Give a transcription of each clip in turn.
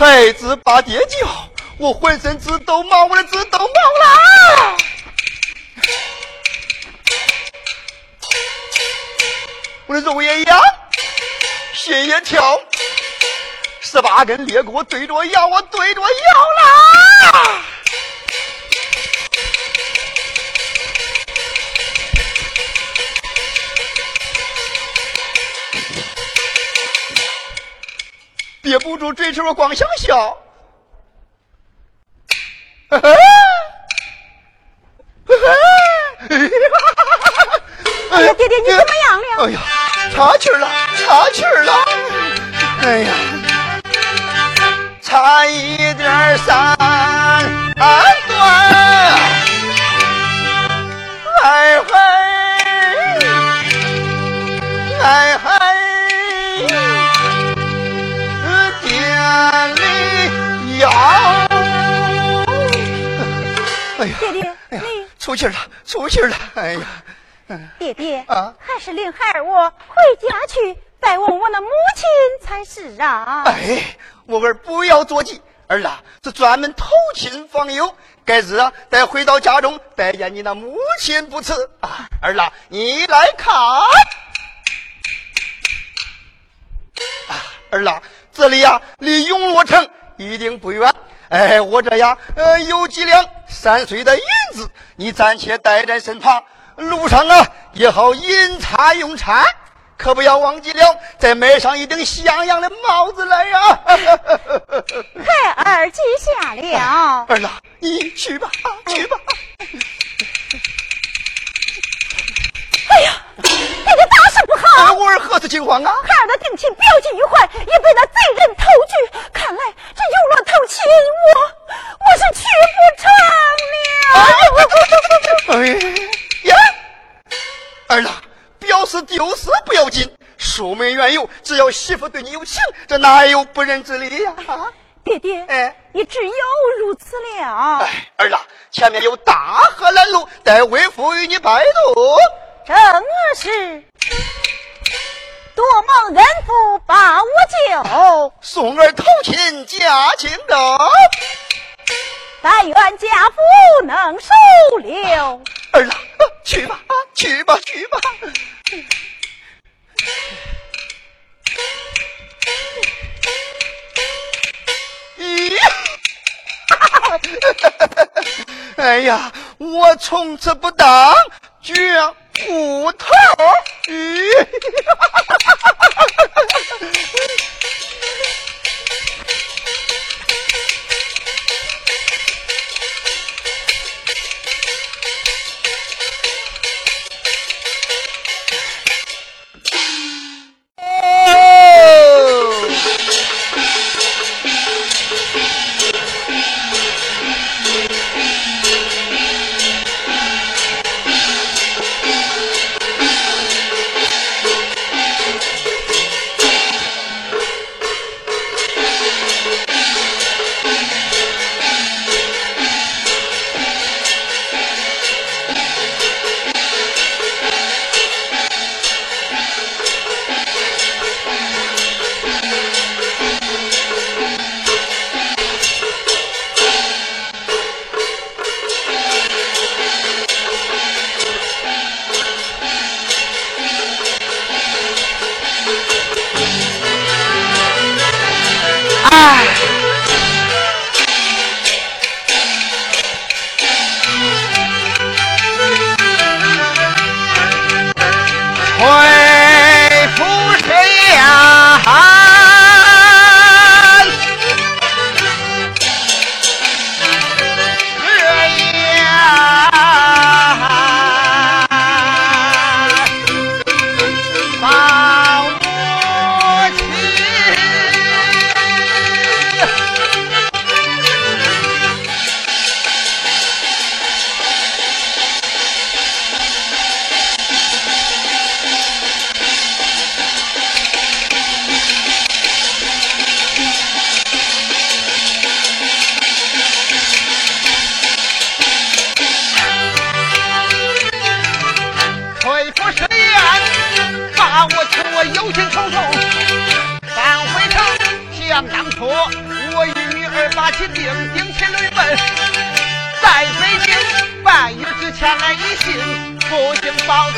孩子把爹叫，我浑身直抖毛，我的直抖毛啦！我的肉也痒，心也跳，十八根肋骨对着咬，我对着咬啦！憋不住嘴唇，我光想笑哎呀。爹爹，你怎么样了？哎呀，岔气儿了，岔气儿了！哎呀，差一点三断，出气了，出气了！哎呀，爹爹啊，还是领孩儿我回家去拜望我那母亲才是啊！哎，我儿不要着急，儿啊，是专门投亲访友，该日啊，再回到家中拜见你那母亲不迟啊！儿啊，你来看，啊，儿啊，这里呀，离永乐城一定不远。哎，我这呀，呃，有几两三岁的银子，你暂且带在身旁，路上啊也好饮茶用餐，可不要忘记了再买上一顶像样的帽子来呀！孩儿记下了。儿郎，你去吧，去吧。哎呀，不好！我儿何此情况啊？孩儿的定亲表记玉环也被那贼人偷去，看来这有了偷亲，我我是去不成了。哎呀，儿啊，表示丢失不要紧，书门缘由，只要媳妇对你有情，这哪有不仁之理呀？啊爹爹，哎，也只有如此了。哎，儿啊，前面有大河拦路，待为父与你拜渡。正是，多蒙恩父把我救，送儿投亲家亲的，但愿家父能收留。儿啊，去吧，去吧，去吧。咦，哎呀，我从此不当绝。骨头，咦！不行宝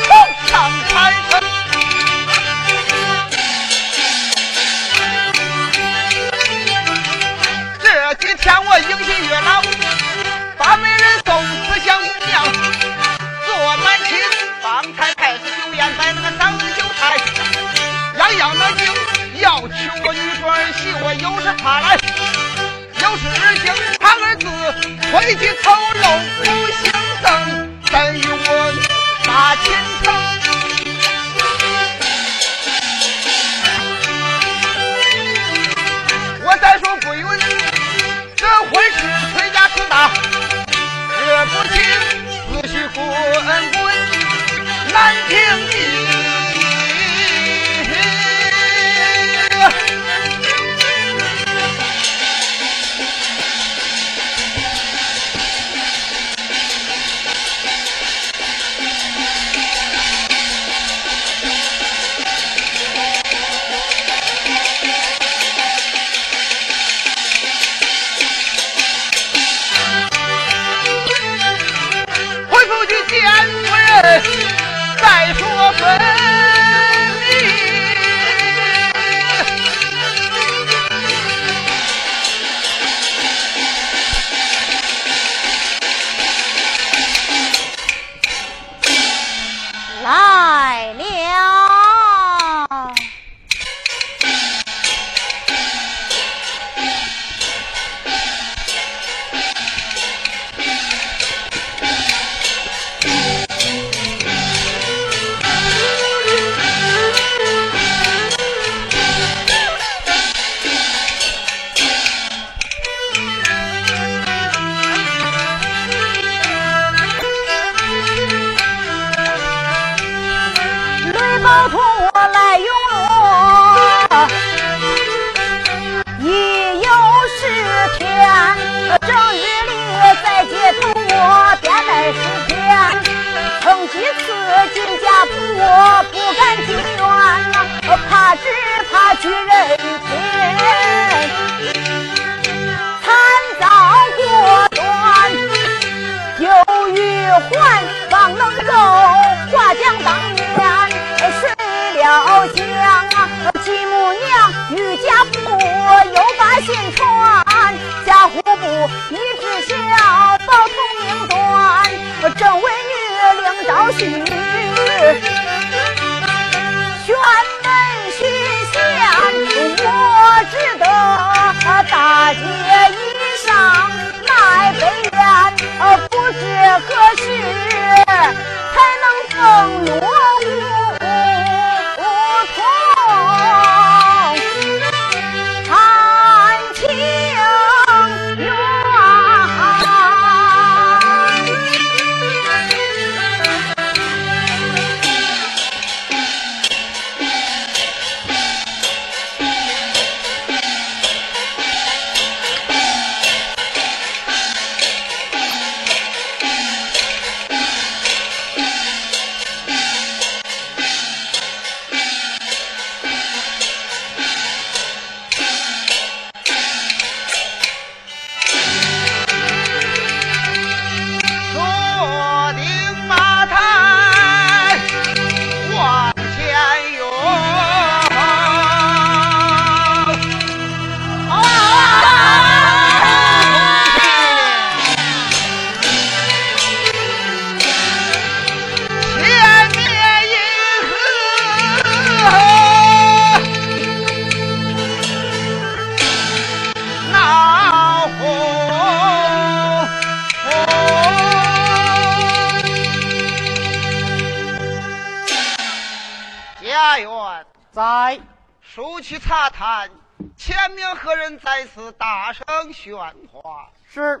家园在。书去查探，前面何人在此大声喧哗？是。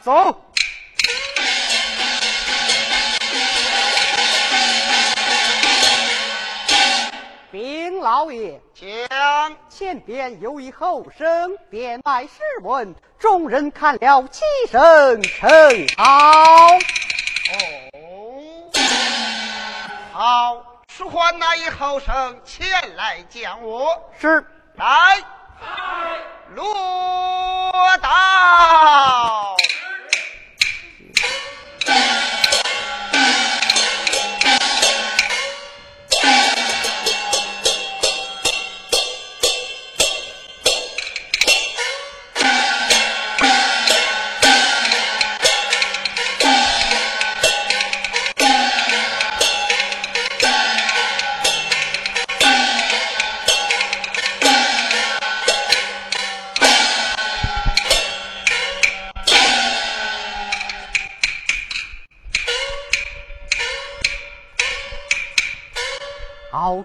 走。老爷。请。前边有一后生变卖诗文众人看了齐声称好。好好书桓那一后生前来讲我。是。来。开锣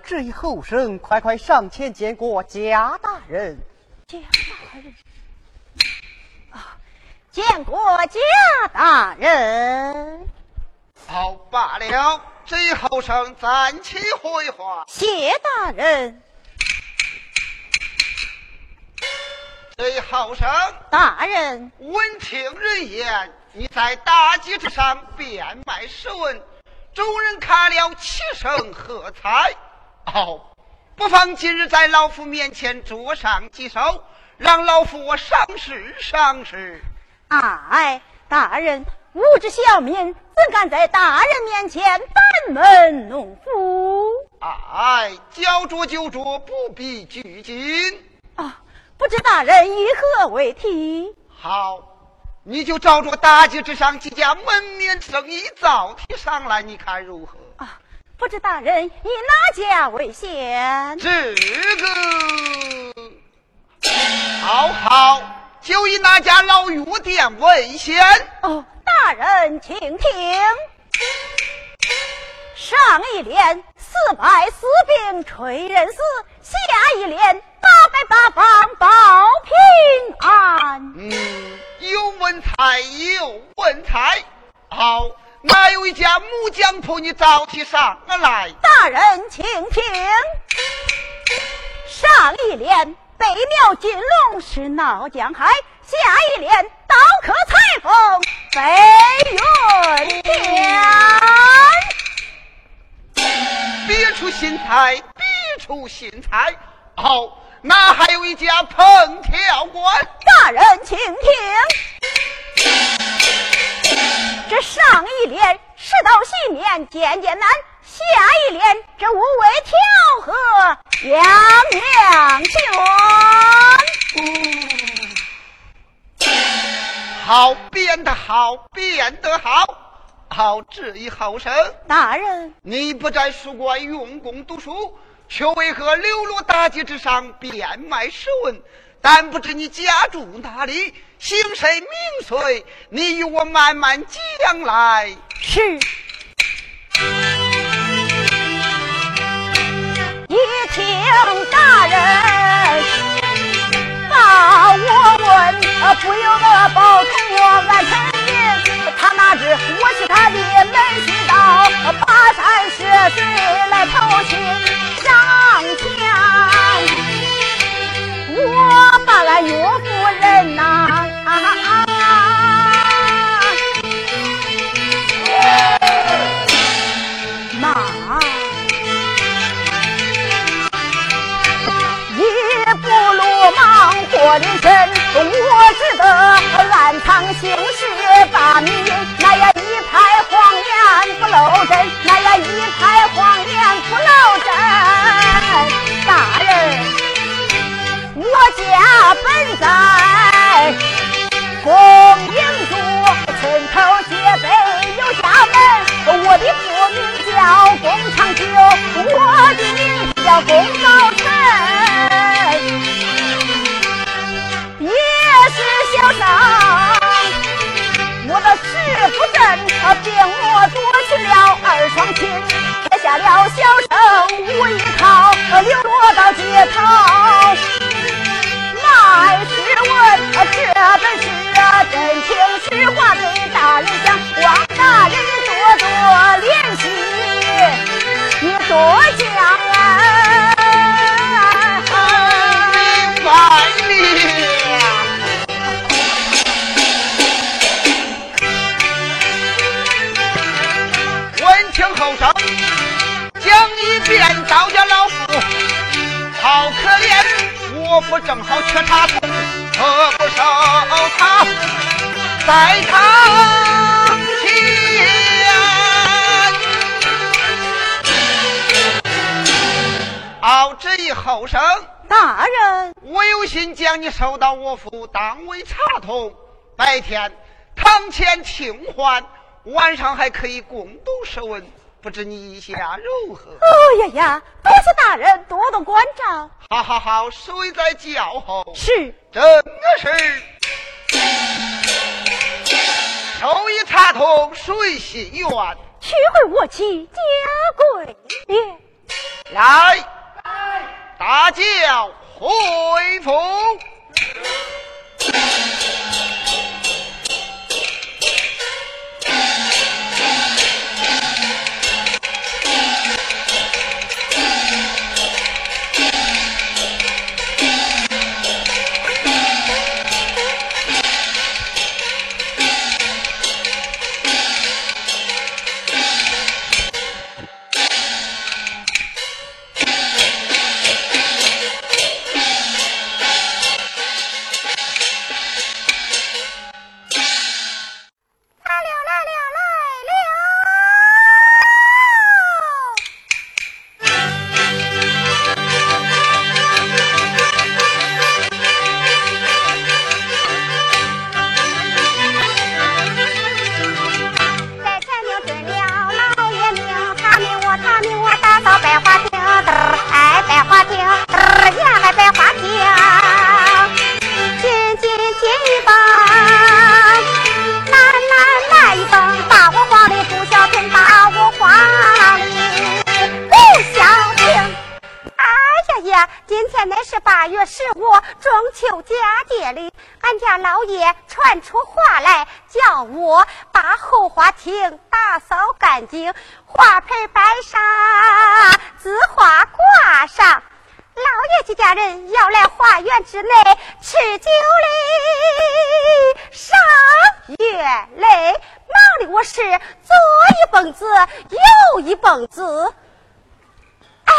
这一后生，快快上前见过贾大人。贾大人，啊，见过贾大人。好罢了，这一后生暂且回话。谢大人。这一后生，大人，闻听人言，你在大街之上变卖诗文，众人看了齐声喝彩。哦，不妨今日在老夫面前桌上几首，让老夫我赏识赏识。哎，大人，无知小民怎敢在大人面前班门弄斧？哎，叫着就着，不必拘谨。啊，不知大人以何为题？好，你就照着大街之上几家门面生意早提上来，你看如何？啊。不知大人以哪家为先？这个，好好，就以那家老药店为先。哦，大人请听。上一联四百四兵垂人死，下一联八百八方保平安。嗯，有文采，有文采，好。哪有一家木匠铺？你早起上来。大人，请听。上一联北庙金龙是闹江海，下一联刀客裁缝飞云天。别出心裁，别出心裁。哦，那还有一家烹调馆。大人，请听。这上一联世道细面渐渐难，下一联这五味调和样样全。好，编得好，编得好。好，这一后生，大人，你不在书馆用功读书，却为何流落大街之上，变卖诗文？但不知你家住哪里，姓谁名谁？你与我慢慢讲来。是。一听大人把我问，不由得抱头我暗沉吟。他哪知我是他的门婿到，跋山涉水来投亲上前。我把俺岳夫人呐，妈，一步路忙过人生，我只得暗藏心事把谜引。那呀一派谎言不露真，那呀一派谎言不露真，大人。在公营住，村头街北有家门。我的父名叫龚长久，我的名叫龚高臣，也是小生。我的师傅镇病我夺去了二双亲，撇下了小生无依靠，流落到街头。卖诗文，这本是真情实话，对大人讲，望大人多多怜惜，你多讲啊！明白了，闻听后生讲一。遍招家老妇，好可怜，我不正好缺茶桶，何不收他在堂前？傲之以后生，大人，我有心将你收到我府当为茶童，白天堂前清欢，晚上还可以共读诗文。不知你意下如何？哦呀呀，多谢大人多多关照。好好好，谁在叫后？是，正是。收一插通，水心愿？取回我妻家贵业。来，大轿回府。顶花盆摆上紫花挂上老爷几家人要来花园之内吃酒赏月嘞忙的我是左一蹦子右一蹦子。哎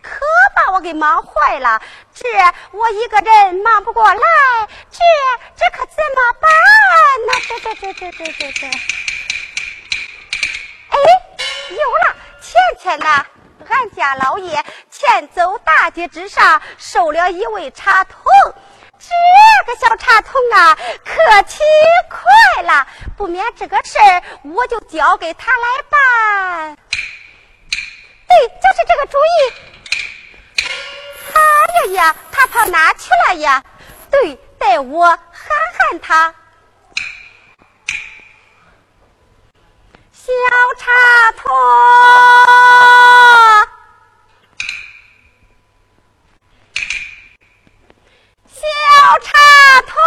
可把我给忙坏了这我一个人忙不过来这这可怎么办呢？这这这这这这这这。哎，有了！前天呐，俺家老爷前走大街之上，收了一位茶童。这个小茶童啊，可勤快了。不免这个事儿，我就交给他来办。对，就是这个主意。哎呀呀，他跑哪去了呀？对，带我喊喊他。小茶托，小茶托，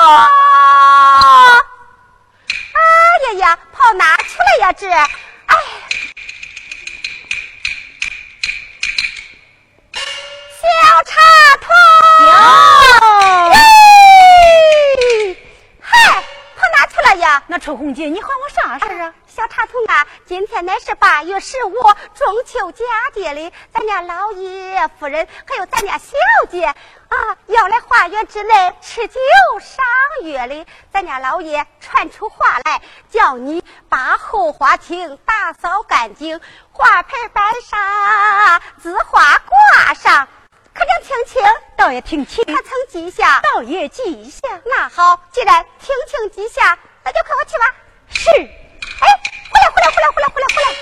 哎呀呀，跑哪去了呀？这，哎，小茶托，哎，嗨，跑哪去了呀？那臭红姐，你喊我啥事儿啊？小茶童啊，今天乃是八月十五，中秋佳节里，咱家老爷夫人还有咱家小姐啊，要来花园之内吃酒赏月哩。咱家老爷传出话来，叫你把后花厅打扫干净，花盆摆上，字画挂上。可曾听清？倒也听清。可曾记下？倒也记下。那好，既然听清记下。那就快我去吧。是。哎，回来，回来，回来，回来，回来，回来。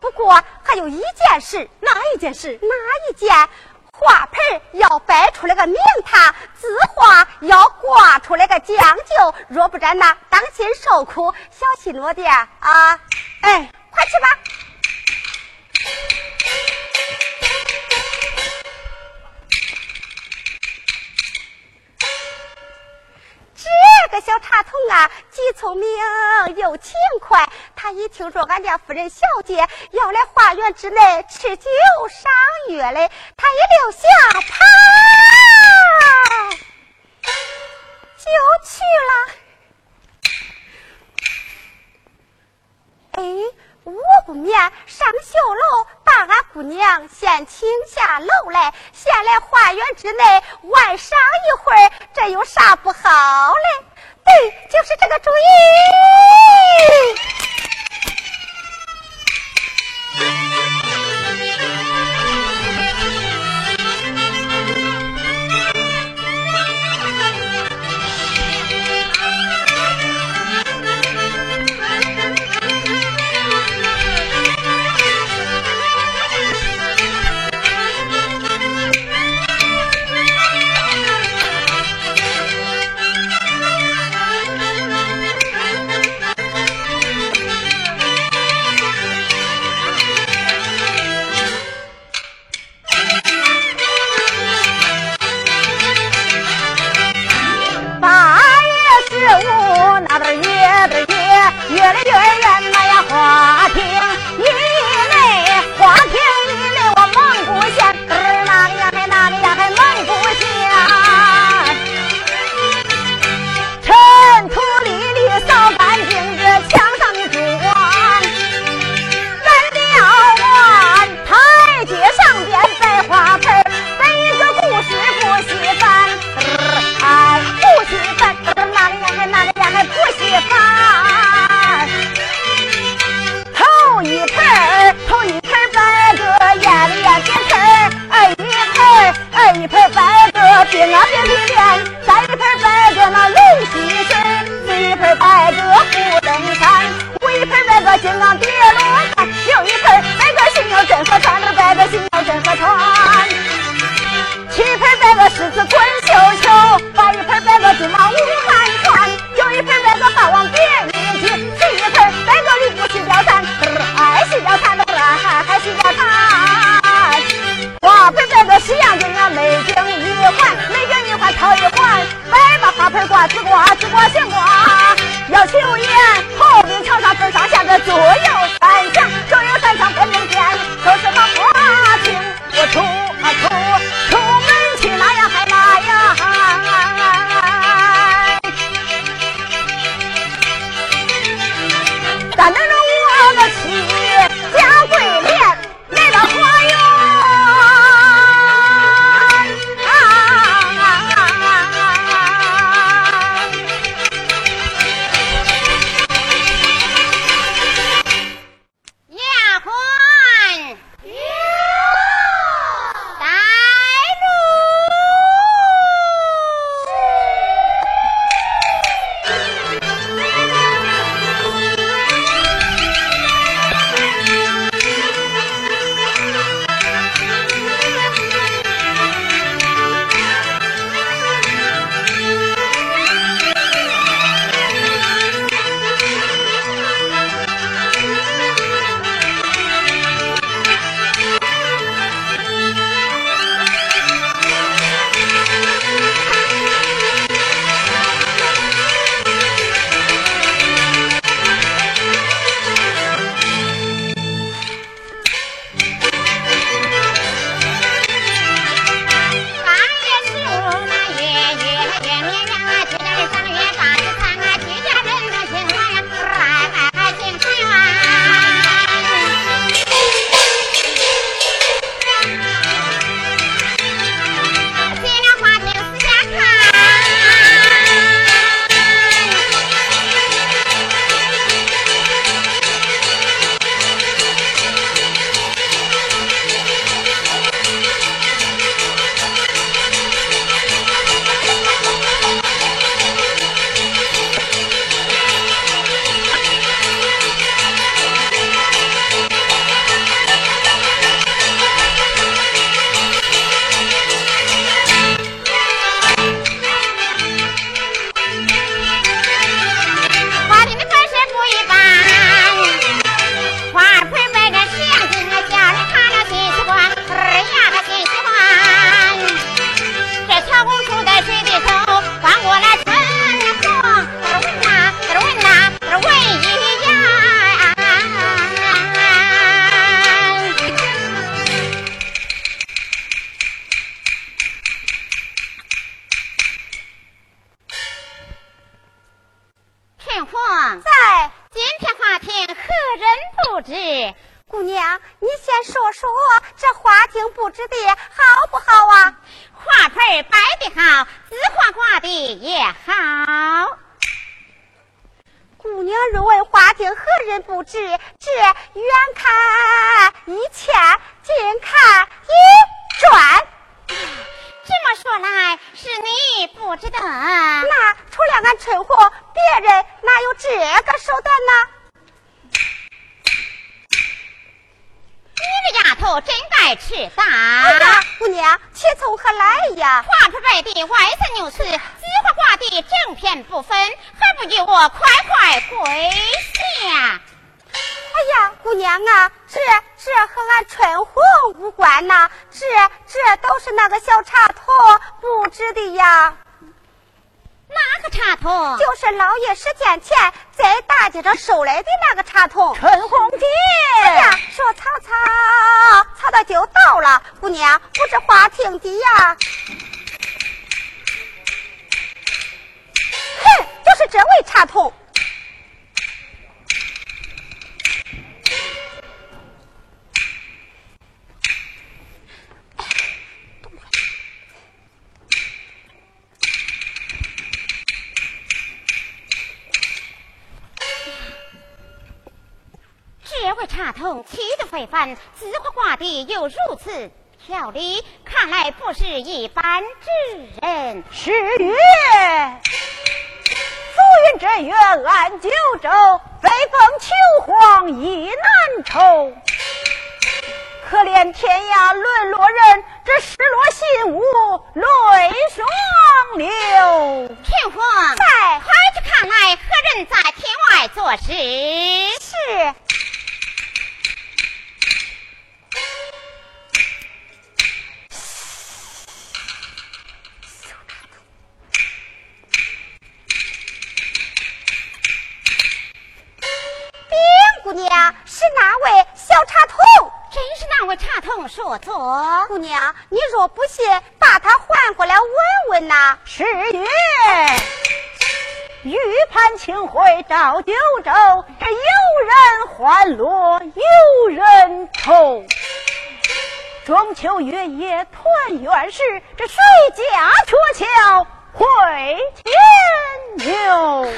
不过还有一件事。哪一件事？哪一件？花盆要摆出来个名堂，字画要挂出来个讲究。若不然呢，当心受苦，小心落点啊！哎，快去吧。这个小茶童啊，既聪明又勤快。他一听说俺家夫人小姐要来花园之内吃酒赏月嘞，他一溜下跑就去了。哎，我不免上绣楼把俺姑娘先请下楼来，先来花园之内玩赏一会儿，这有啥不好嘞？对，就是这个主意。摆的好，字画挂的也好。姑娘若问花厅何人不知，这远看一千，近看一转。这么说来，是你不知道？那除了俺春红，别人哪有这个手段呢？你这丫头真该吃大！姑娘，钱从何来呀？花盆摆的歪三扭四，紫花挂的正片不分，还不与我快快跪下？哎呀，姑娘啊，这这和俺春红无关呐，这这都是那个小茶头布置的呀。哪个茶桶？就是老爷十天前在大街上收来的那个茶桶。陈红姐，哎呀，说曹操，曹操就到了。姑娘，不是花厅的呀。哼，就是这位插筒。这位插筒气度非凡，字画挂的又如此漂丽，看来不是一般之人。是月，浮云这月暗九州，北风秋黄意难酬。可怜天涯沦落人，这失落心无泪双流。春红，在快去看来，何人在天外做事？是。姑娘，是哪位小茶童？真是那位茶童说错。姑娘，你若不信，把他唤过来问问呐。是月，玉盘清辉照九州，这有人欢乐有人愁。中秋月夜团圆时，这谁家鹊桥会牵牛？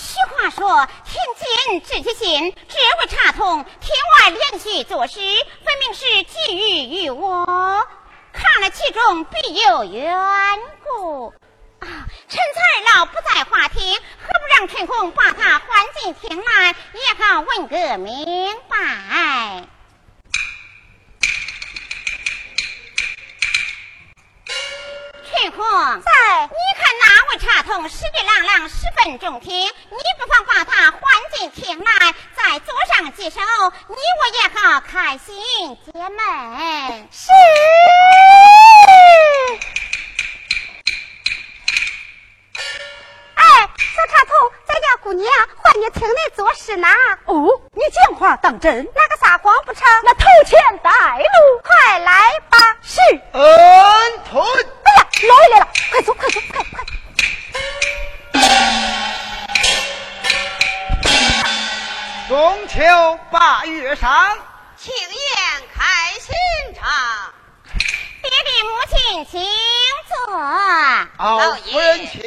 俗话说，听金知其心。只为查通天外连续做诗，分明是觊觎于我。看了其中必有缘故啊！陈才老不在花厅，何不让陈红把他唤进厅来，也好问个明白。春红，在你看那位茶童实际朗朗，十分中听。你不妨把他唤进厅来，再做上几首，你我也好开心解闷。是。哎，小茶童，咱家姑娘唤你厅内做事呢。哦，你讲话当真？那个撒谎不成？那头前带路，快来吧。是。恩退。老爷来了，快走，快走，快快！中秋八月上，庆宴开心茶。爹爹母亲请坐。老夫人请。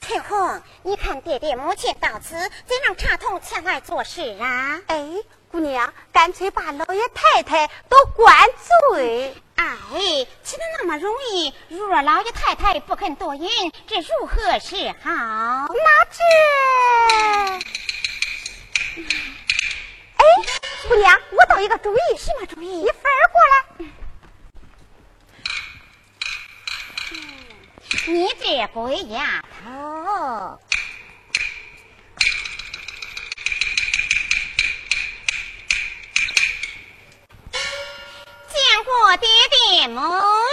翠红，你看爹爹母亲到此，怎让茶童前来做事啊？哎，姑娘，干脆把老爷太太都灌醉。哎，岂能那么容易？若老爷太太不肯多饮，这如何是好？那这……哎，姑娘，我倒一个主意。什么主意？你分儿过来。你这鬼丫头！见过爹爹母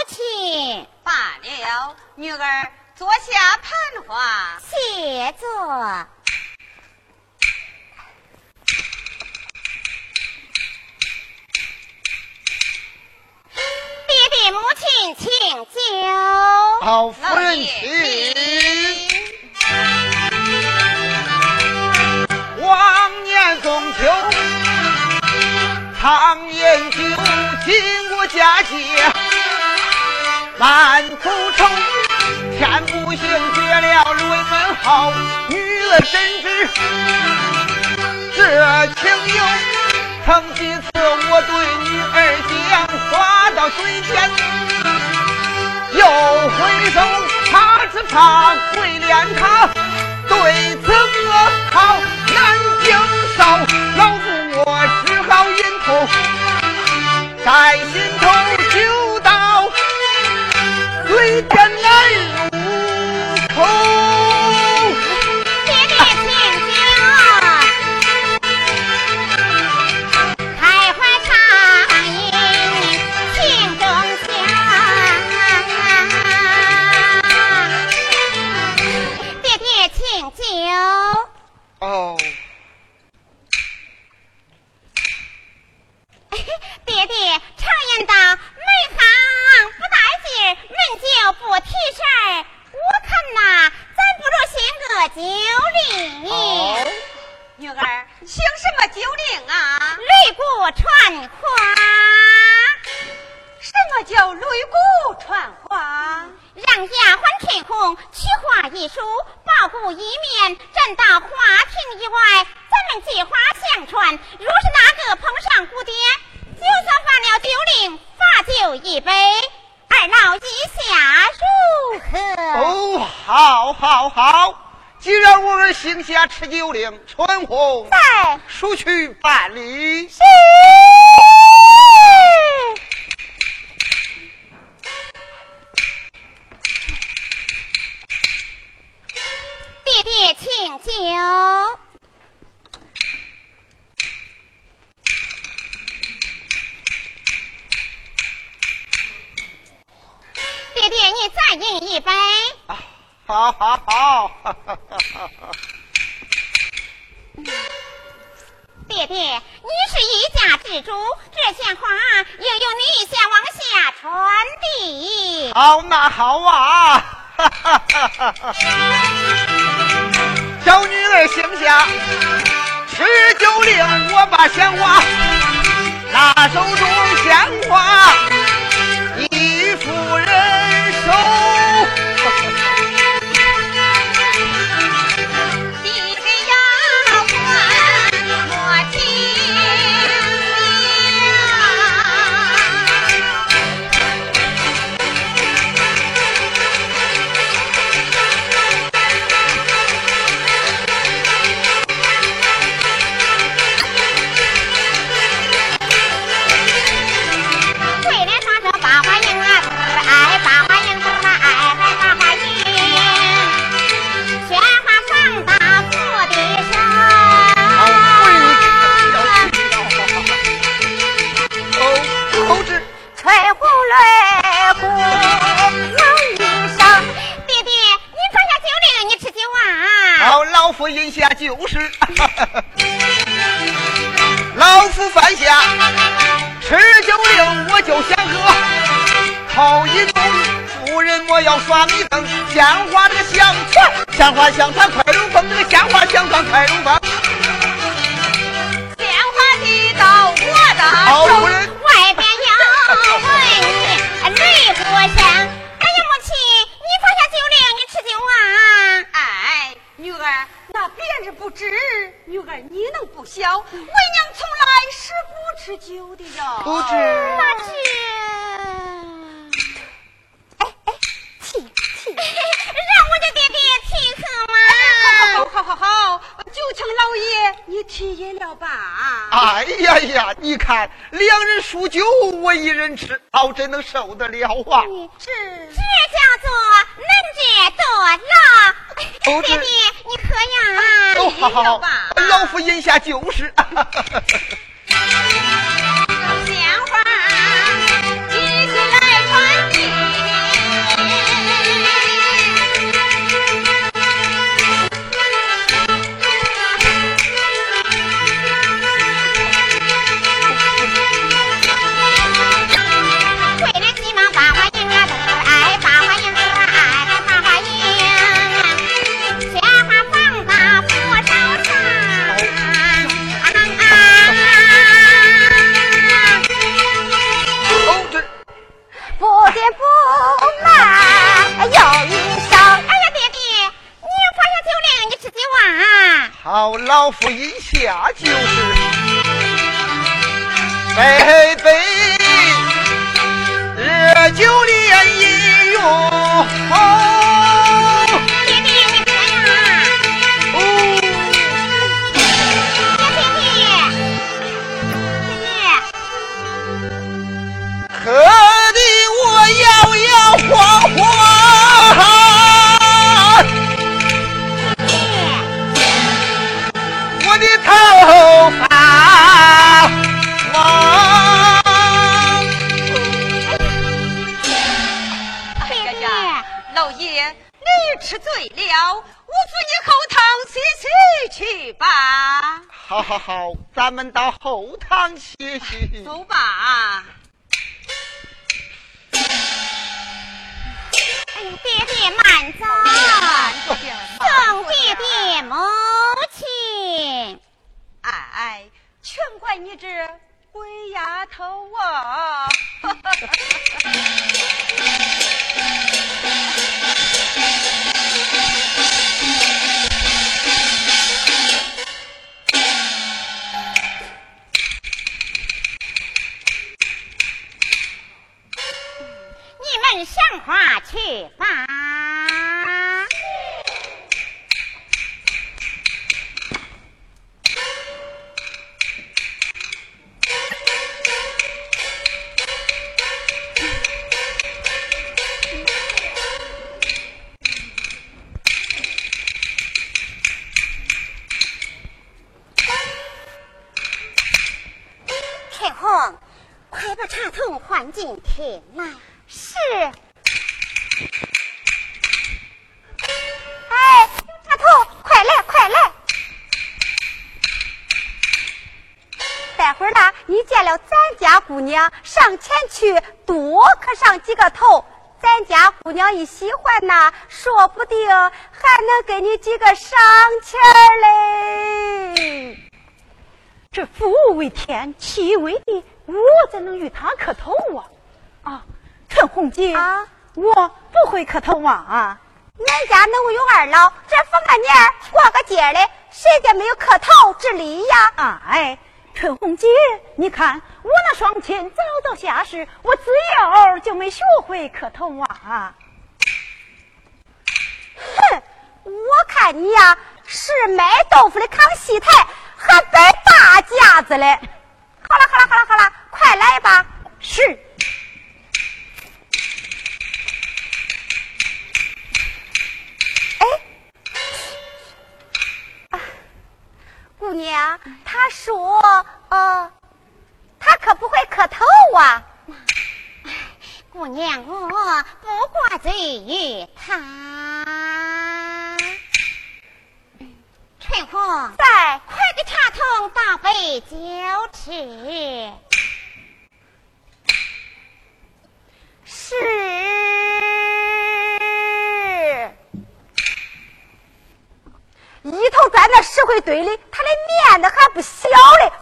亲，罢了，女儿坐下谈话。谢坐。爹爹母亲，请酒。好夫人请。往年中秋，常饮酒，家姐，满府愁。天不幸绝了瑞门好，女儿怎知这情由？曾几次我对女儿讲，话到嘴边，又回首，他只怕会连他对此我好难经受，老夫我只好隐痛在心传花，什么叫擂鼓传花？让丫鬟吹红，取花一束，抱鼓一面，站到花亭以外。咱们计划相传，若是哪个碰上蝴蝶，就算犯了酒令，罚酒一杯。二老意下如何？哦，好，好，好！既然我儿行侠持酒令，春红在速去办理。是。爹爹，请酒。爹爹，你再饮一杯。啊，好，好，好！爹爹，你是一家之主，这些话应由你先往下传递。好，那好啊！小女儿姓夏，吃酒令，我把鲜花拿手中鲜花一夫人受得了啊？是这叫做能者多劳。爹爹，你喝呀？哦，好好好老夫饮下就是。府一下就是，哎。好好好，咱们到后堂歇歇。走吧。哎呀，爹爹慢走，送爹爹母亲。哎，全怪你这鬼丫头啊！上花去吧。陈红，快把茶桶换进厅来。是。哎，丫头，快来，快来！待会儿呢，你见了咱家姑娘，上前去多磕上几个头。咱家姑娘一喜欢呐，说不定还能给你几个赏钱嘞。这夫为天，气为地，我怎能与他磕头啊？啊！陈红姐啊，我不会磕头啊！俺家能有二老，这逢个年过个节的，谁家没有磕头之礼呀？哎，春红姐，你看我那双亲早早下世，我自幼就没学会磕头啊！哼，我看你呀，是卖豆腐的扛戏台，还摆大架子嘞！好了好了好了好了，快来吧！是。姑娘，他说，呃，他可不会磕头啊。姑娘，我不怪罪于他。春红，在，快给茶桶倒杯酒吃。是。一头钻到石灰堆里，他的面子还不小嘞！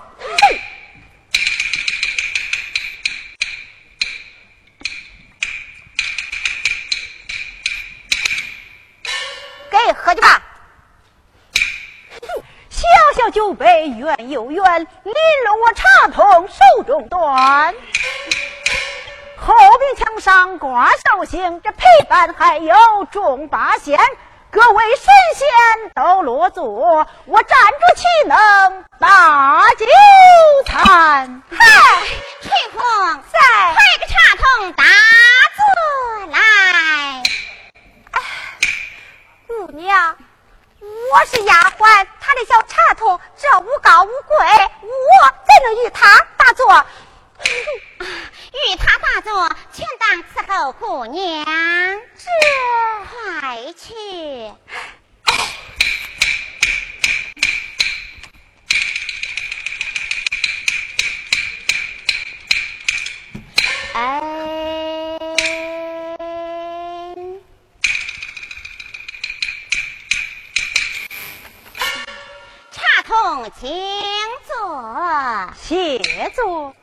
给喝去吧。小小酒杯圆又圆，你了我茶桶手中端。后边墙上挂寿星，这陪伴还有众八仙。各位神仙都落座，我站着岂能把酒餐？嗨，翠凤在，快个茶桶打坐来。哎，姑娘，我是丫鬟，她的小茶桶这无高无贵，我怎能与她打坐？与他打坐，全当伺候姑娘。这快去！哎，茶童，请坐，谢坐。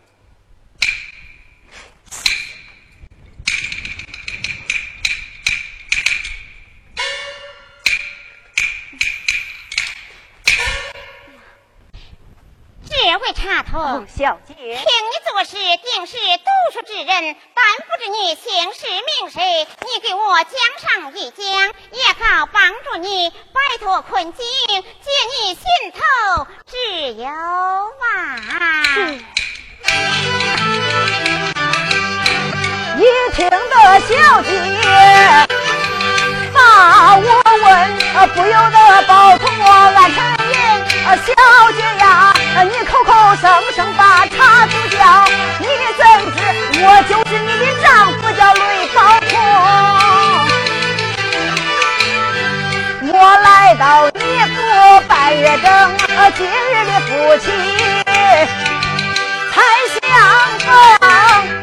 插头，小姐，听你做事定是读书之人，但不知你姓氏名谁，你给我讲上一讲，也好帮助你摆脱困境，解你心头之忧啊！一听得小姐把我问，不由得抱头我暗沉吟。小姐到你府半月正，今日的夫妻才相逢，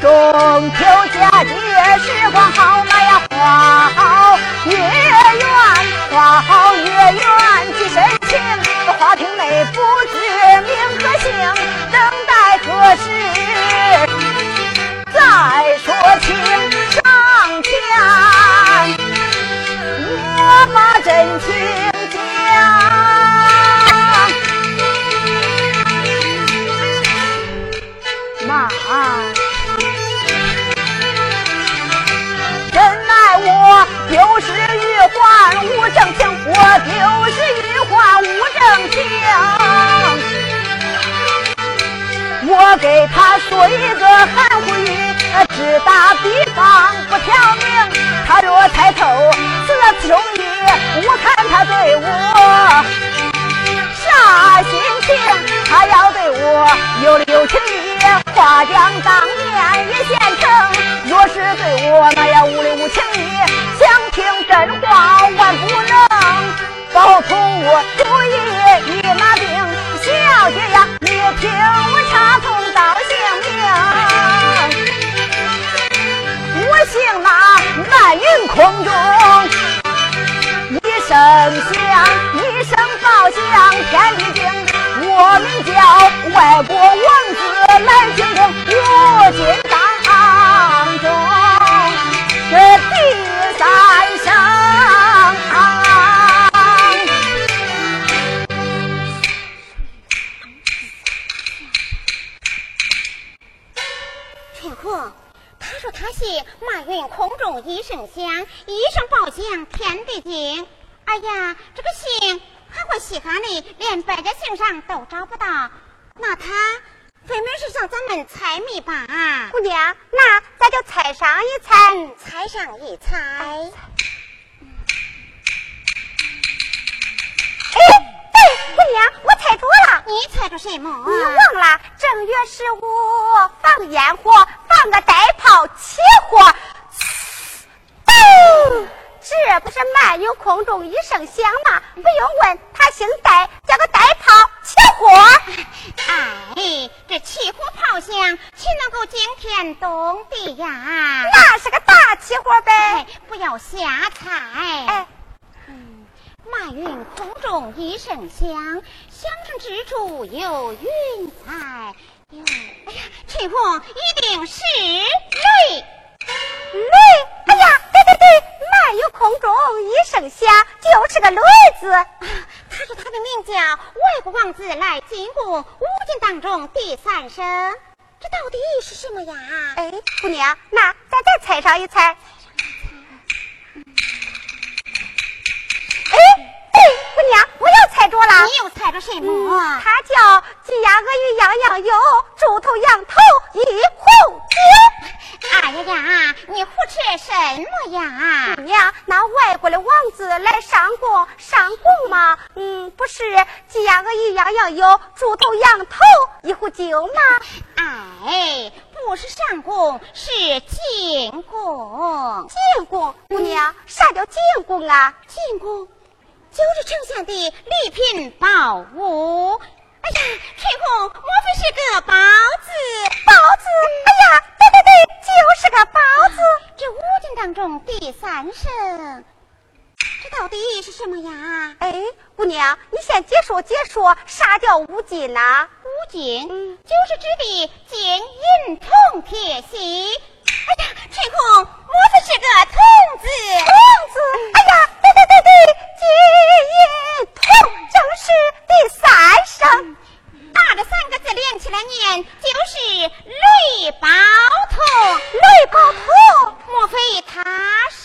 中秋佳节时光好，那呀花好月圆，花好月圆几深情，花厅内不知名和姓，等待何时再说情上前，我把真情玉环无正情，我丢失玉环无正情。我给他说一个含糊语，只打比方不挑明。他若猜透这其中意，我看他对我啥心情？他要对我有留情意，话讲当面一现成。若是对我那样无理无情意，想听真话万不能。包同我主意一马定，小姐呀，都找不到。那他分明是向咱们猜谜吧？姑娘，那咱就猜上一猜。嗯，猜上一猜。哎，对，姑娘，我猜着了。你猜着什么？你忘了正月十五放烟火，放个带炮起火，咚！这不是漫游空中一声响吗？不用问，他姓戴，叫个戴炮起火。哎，这起火炮响，岂能够惊天动地呀？那是个大起火呗哎。，不要瞎猜。哎，马云空中一声响，响声之处有云彩。哟，哎呀，陈红一定是王子来进宫，五经当中第三声，这到底是什么呀？哎，姑娘，那咱再猜上一猜。我又猜着了。你又猜着什么？它叫鸡鸭鹅鱼样样有，猪头羊头一壶酒。哎呀呀，你胡扯什么呀姑？娘，那外国的王子来上宫，上宫吗，嗯，不是鸡鸭鹅鱼样样有，猪头羊头一壶酒吗？哎，不是上宫，是进宫。进宫，姑娘，啥叫进宫啊？进宫就是丞相的礼品宝物。哎呀，天空，莫非是个包子？包子，哎呀，对对对，就是个包子。这五经当中第三声，这到底是什么呀？哎，姑娘，你先解说解说，啥叫五金呐、五金就是指的金银铜铁锡。哎呀，天空莫非是个童子？童子，哎呀，对对对对，金夜童正是第三声，打这三个字连起来念就是绿包童，绿包童，莫非他是？